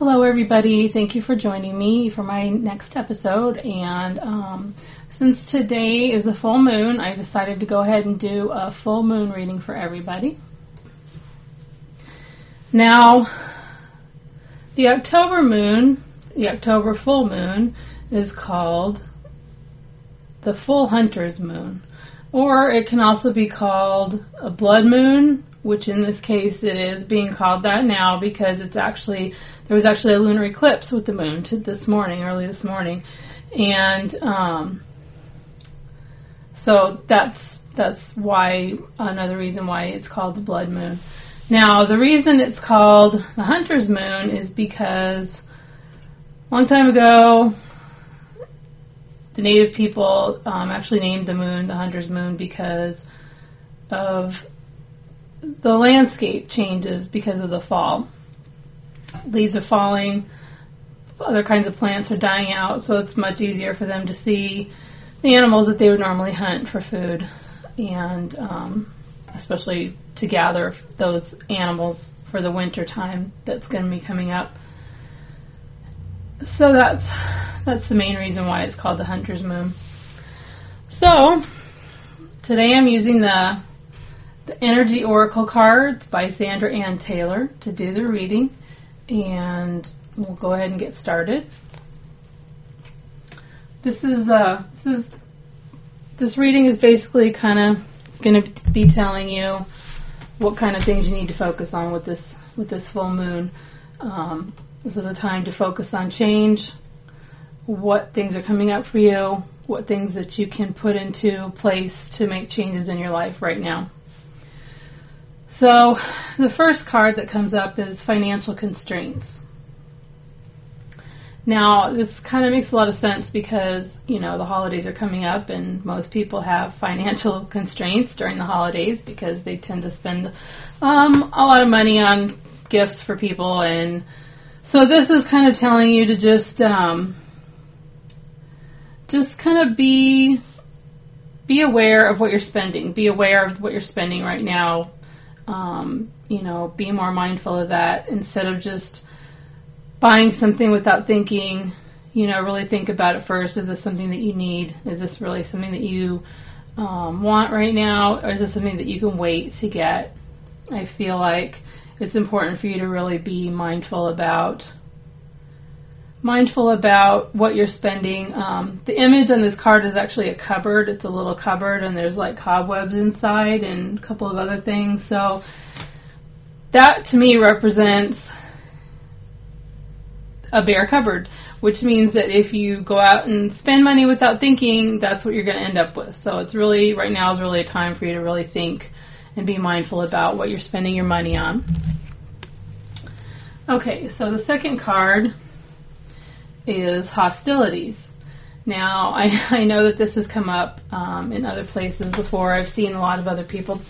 Hello, everybody. Thank you for joining me for my next episode. And um, since today is a full moon, I decided to go ahead and do a full moon reading for everybody. Now, the October moon, the October full moon, is called the full hunter's moon. Or it can also be called a blood moon, which in this case it is being called that now because it's actually there was actually a lunar eclipse with the moon this morning, early this morning, and um, so that's that's why another reason why it's called the blood moon. Now the reason it's called the hunter's moon is because a long time ago the native people um, actually named the moon the hunter's moon because of the landscape changes because of the fall leaves are falling, other kinds of plants are dying out, so it's much easier for them to see the animals that they would normally hunt for food, and um, especially to gather those animals for the winter time that's going to be coming up. So that's that's the main reason why it's called the hunter's moon. So today I'm using the the Energy Oracle cards by Sandra Anne Taylor to do the reading and we'll go ahead and get started. This is uh, this is this reading is basically kind of going to be telling you what kind of things you need to focus on with this with this full moon. Um, this is a time to focus on change, what things are coming up for you, what things that you can put into place to make changes in your life right now. So the first card that comes up is financial constraints. Now, this kind of makes a lot of sense because, you know, the holidays are coming up and most people have financial constraints during the holidays because they tend to spend um, a lot of money on gifts for people. And so this is kind of telling you to just, um, just kind of be, be aware of what you're spending. Be aware of what you're spending right now um, you know, be more mindful of that instead of just buying something without thinking, you know, really think about it first. Is this something that you need? Is this really something that you um, want right now? Or is this something that you can wait to get? I feel like it's important for you to really be mindful about mindful about what you're spending. Um, the image on this card is actually a cupboard. It's a little cupboard, and there's like cobwebs inside and a couple of other things. So that to me represents a bare cupboard, which means that if you go out and spend money without thinking, that's what you're going to end up with. So it's really right now is really a time for you to really think and be mindful about what you're spending your money on. Okay, so the second card is hostilities. Now, I, I know that this has come up um, in other places before. I've seen a lot of other people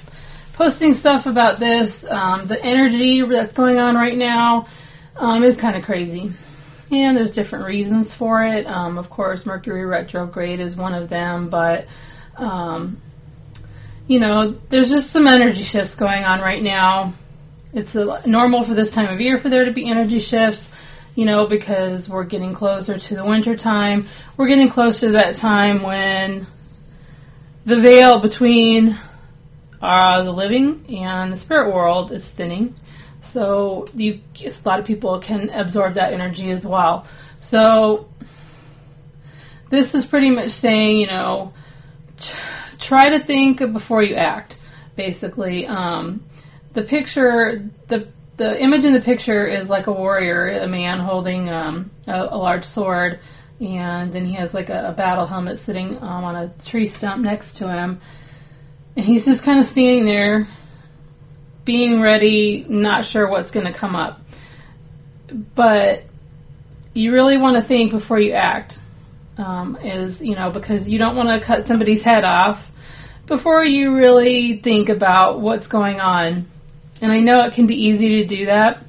posting stuff about this. Um, the energy that's going on right now um, is kind of crazy. And there's different reasons for it. Um, of course, Mercury retrograde is one of them, but um, you know, there's just some energy shifts going on right now. It's a, normal for this time of year for there to be energy shifts you know, because we're getting closer to the winter time. We're getting closer to that time when the veil between uh, the living and the spirit world is thinning. So you, a lot of people can absorb that energy as well. So this is pretty much saying, you know, try to think before you act. Basically, um, the picture, the the image in the picture is like a warrior, a man holding um, a, a, large sword, and then he has like a, a battle helmet sitting um, on a tree stump next to him, and he's just kind of standing there, being ready, not sure what's going to come up. But you really want to think before you act, um, is you know because you don't want to cut somebody's head off before you really think about what's going on and I know it can be easy to do that.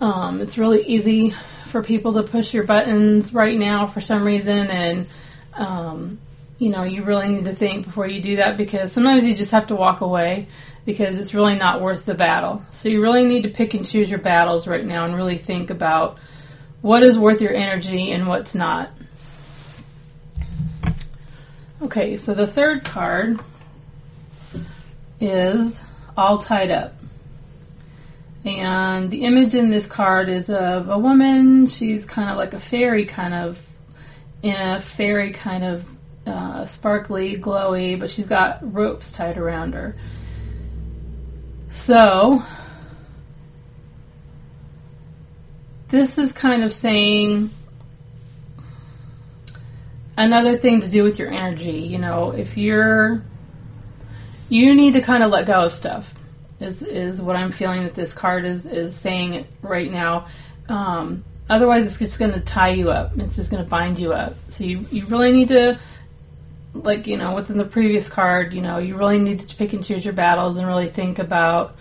Um, it's really easy for people to push your buttons right now for some reason, and um, you know, you really need to think before you do that because sometimes you just have to walk away because it's really not worth the battle. So you really need to pick and choose your battles right now and really think about what is worth your energy and what's not. Okay, so the third card is all tied up. And the image in this card is of a woman. She's kind of like a fairy, kind of in a fairy kind of uh, sparkly, glowy, but she's got ropes tied around her. So, this is kind of saying another thing to do with your energy. You know, if you're, you need to kind of let go of stuff. Is is what I'm feeling that this card is is saying right now. Um, otherwise, it's just going to tie you up. It's just going to bind you up. So you you really need to like you know within the previous card you know you really need to pick and choose your battles and really think about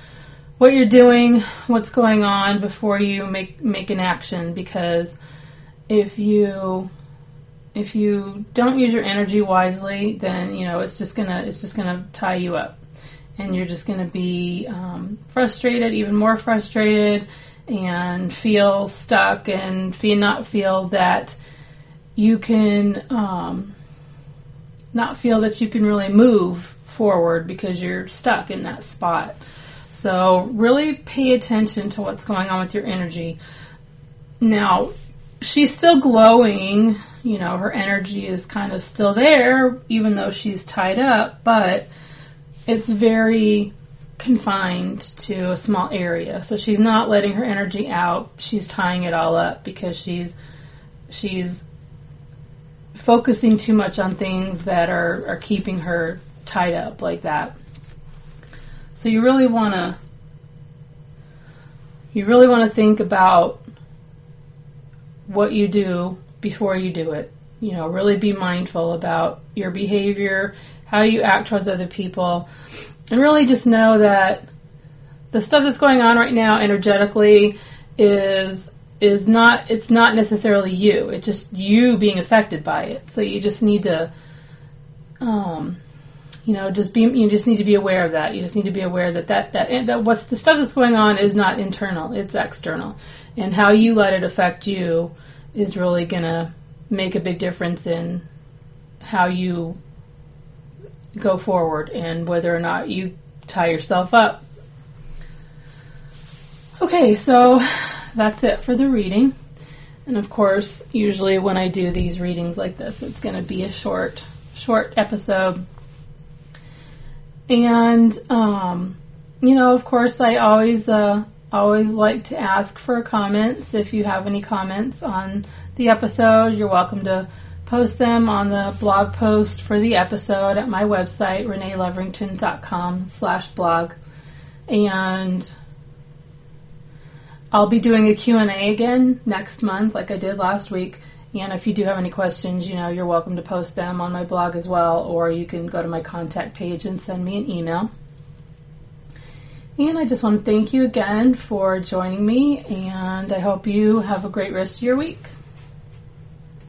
what you're doing what's going on before you make make an action because if you if you don't use your energy wisely then you know it's just gonna it's just gonna tie you up and you're just gonna be um, frustrated even more frustrated and feel stuck and feel not feel that you can um, not feel that you can really move forward because you're stuck in that spot. So really pay attention to what's going on with your energy. Now, she's still glowing, you know, her energy is kind of still there even though she's tied up, but it's very confined to a small area. So she's not letting her energy out. She's tying it all up because she's she's focusing too much on things that are, are keeping her tied up like that. So you really want to you really want to think about what you do before you do it. You know, really be mindful about your behavior, how you act towards other people, and really just know that the stuff that's going on right now energetically is is not it's not necessarily you. It's just you being affected by it. So you just need to um, you know, just be you just need to be aware of that. You just need to be aware that that that that what's the stuff that's going on is not internal, it's external. And how you let it affect you is really going to make a big difference in how you go forward and whether or not you tie yourself up. Okay, so that's it for the reading. And of course, usually when I do these readings like this, it's going to be a short, short episode. And, um, you know, of course, I always, uh, always like to ask for comments. If you have any comments on the episode, you're welcome to post them on the blog post for the episode at my website, reneeloverington.com slash blog. And I'll be doing a Q&A again next month like I did last week. And if you do have any questions, you know, you're welcome to post them on my blog as well, or you can go to my contact page and send me an email. And I just want to thank you again for joining me, and I hope you have a great rest of your week.